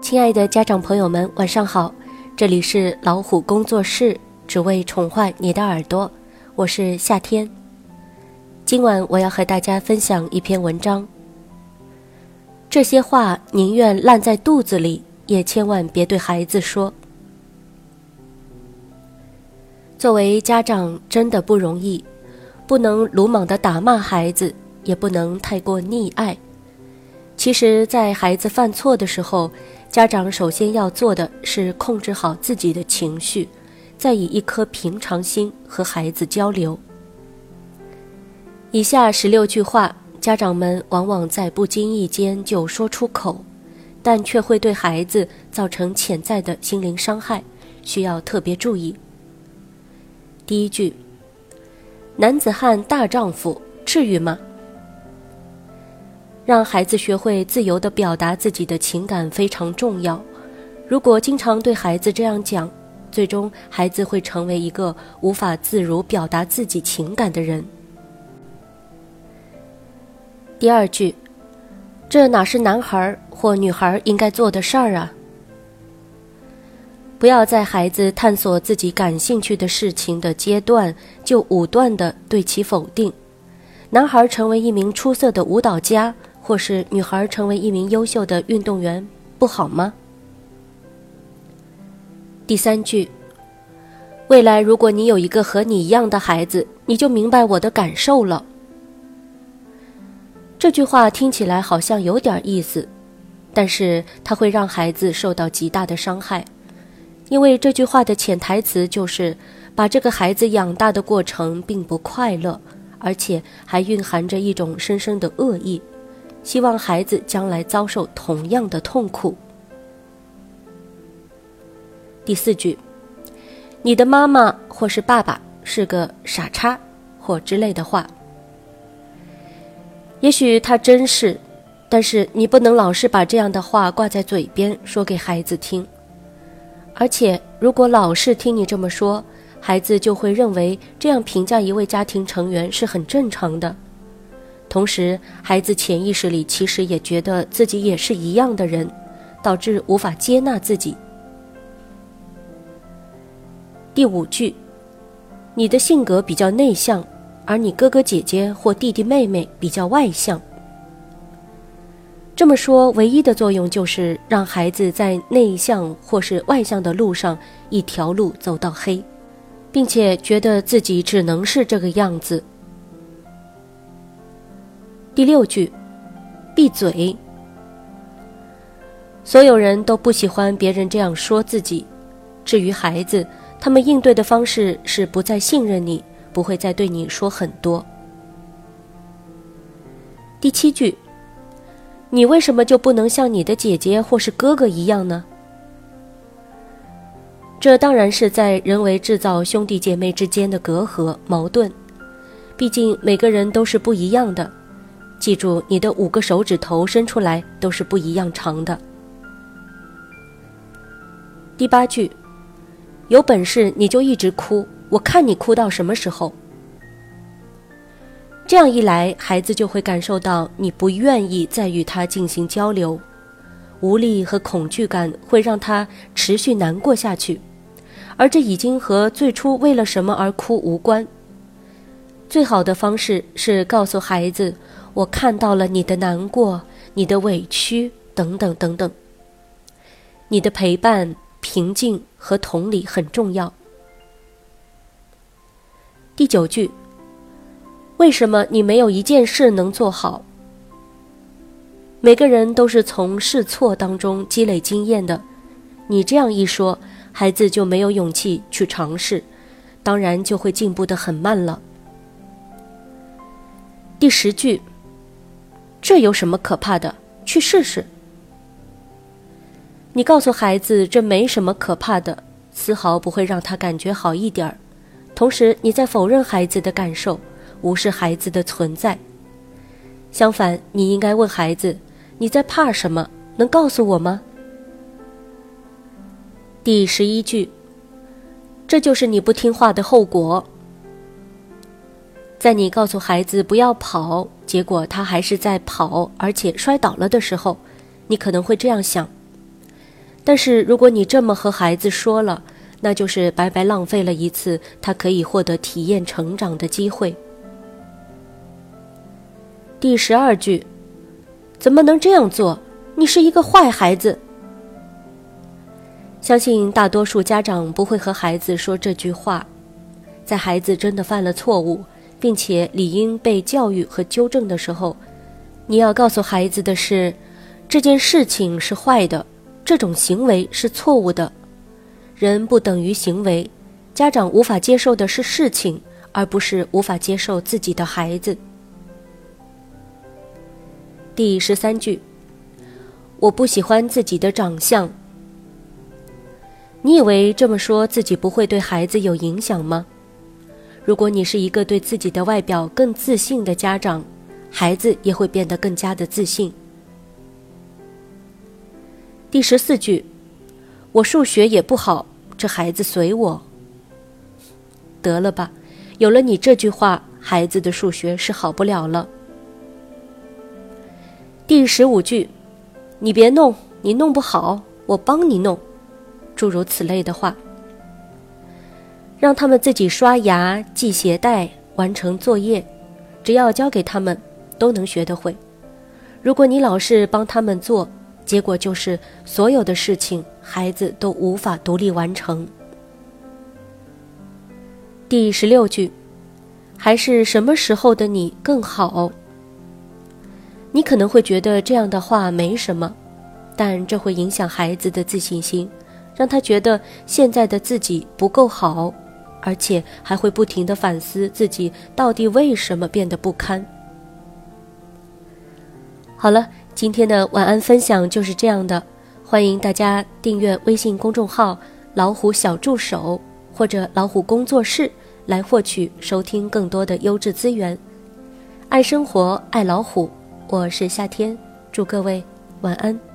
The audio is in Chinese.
亲爱的家长朋友们，晚上好！这里是老虎工作室，只为宠坏你的耳朵，我是夏天。今晚我要和大家分享一篇文章。这些话宁愿烂在肚子里，也千万别对孩子说。作为家长真的不容易，不能鲁莽的打骂孩子，也不能太过溺爱。其实，在孩子犯错的时候，家长首先要做的是控制好自己的情绪，再以一颗平常心和孩子交流。以下十六句话，家长们往往在不经意间就说出口，但却会对孩子造成潜在的心灵伤害，需要特别注意。第一句：“男子汉大丈夫，至于吗？”让孩子学会自由地表达自己的情感非常重要。如果经常对孩子这样讲，最终孩子会成为一个无法自如表达自己情感的人。第二句，这哪是男孩或女孩应该做的事儿啊？不要在孩子探索自己感兴趣的事情的阶段就武断地对其否定。男孩成为一名出色的舞蹈家。或是女孩成为一名优秀的运动员，不好吗？第三句，未来如果你有一个和你一样的孩子，你就明白我的感受了。这句话听起来好像有点意思，但是它会让孩子受到极大的伤害，因为这句话的潜台词就是把这个孩子养大的过程并不快乐，而且还蕴含着一种深深的恶意。希望孩子将来遭受同样的痛苦。第四句，你的妈妈或是爸爸是个傻叉，或之类的话。也许他真是，但是你不能老是把这样的话挂在嘴边说给孩子听。而且，如果老是听你这么说，孩子就会认为这样评价一位家庭成员是很正常的。同时，孩子潜意识里其实也觉得自己也是一样的人，导致无法接纳自己。第五句，你的性格比较内向，而你哥哥姐姐或弟弟妹妹比较外向。这么说，唯一的作用就是让孩子在内向或是外向的路上一条路走到黑，并且觉得自己只能是这个样子。第六句，闭嘴。所有人都不喜欢别人这样说自己。至于孩子，他们应对的方式是不再信任你，不会再对你说很多。第七句，你为什么就不能像你的姐姐或是哥哥一样呢？这当然是在人为制造兄弟姐妹之间的隔阂矛盾。毕竟每个人都是不一样的。记住，你的五个手指头伸出来都是不一样长的。第八句，有本事你就一直哭，我看你哭到什么时候。这样一来，孩子就会感受到你不愿意再与他进行交流，无力和恐惧感会让他持续难过下去，而这已经和最初为了什么而哭无关。最好的方式是告诉孩子。我看到了你的难过，你的委屈，等等等等。你的陪伴、平静和同理很重要。第九句，为什么你没有一件事能做好？每个人都是从试错当中积累经验的，你这样一说，孩子就没有勇气去尝试，当然就会进步的很慢了。第十句。这有什么可怕的？去试试。你告诉孩子这没什么可怕的，丝毫不会让他感觉好一点儿。同时，你在否认孩子的感受，无视孩子的存在。相反，你应该问孩子：“你在怕什么？能告诉我吗？”第十一句，这就是你不听话的后果。在你告诉孩子不要跑，结果他还是在跑，而且摔倒了的时候，你可能会这样想。但是如果你这么和孩子说了，那就是白白浪费了一次他可以获得体验成长的机会。第十二句，怎么能这样做？你是一个坏孩子。相信大多数家长不会和孩子说这句话，在孩子真的犯了错误，并且理应被教育和纠正的时候，你要告诉孩子的是，这件事情是坏的。这种行为是错误的，人不等于行为。家长无法接受的是事情，而不是无法接受自己的孩子。第十三句，我不喜欢自己的长相。你以为这么说自己不会对孩子有影响吗？如果你是一个对自己的外表更自信的家长，孩子也会变得更加的自信。第十四句，我数学也不好，这孩子随我。得了吧，有了你这句话，孩子的数学是好不了了。第十五句，你别弄，你弄不好，我帮你弄，诸如此类的话，让他们自己刷牙、系鞋带、完成作业，只要交给他们，都能学得会。如果你老是帮他们做，结果就是，所有的事情孩子都无法独立完成。第十六句，还是什么时候的你更好？你可能会觉得这样的话没什么，但这会影响孩子的自信心，让他觉得现在的自己不够好，而且还会不停的反思自己到底为什么变得不堪。好了。今天的晚安分享就是这样的，欢迎大家订阅微信公众号“老虎小助手”或者“老虎工作室”来获取收听更多的优质资源。爱生活，爱老虎，我是夏天，祝各位晚安。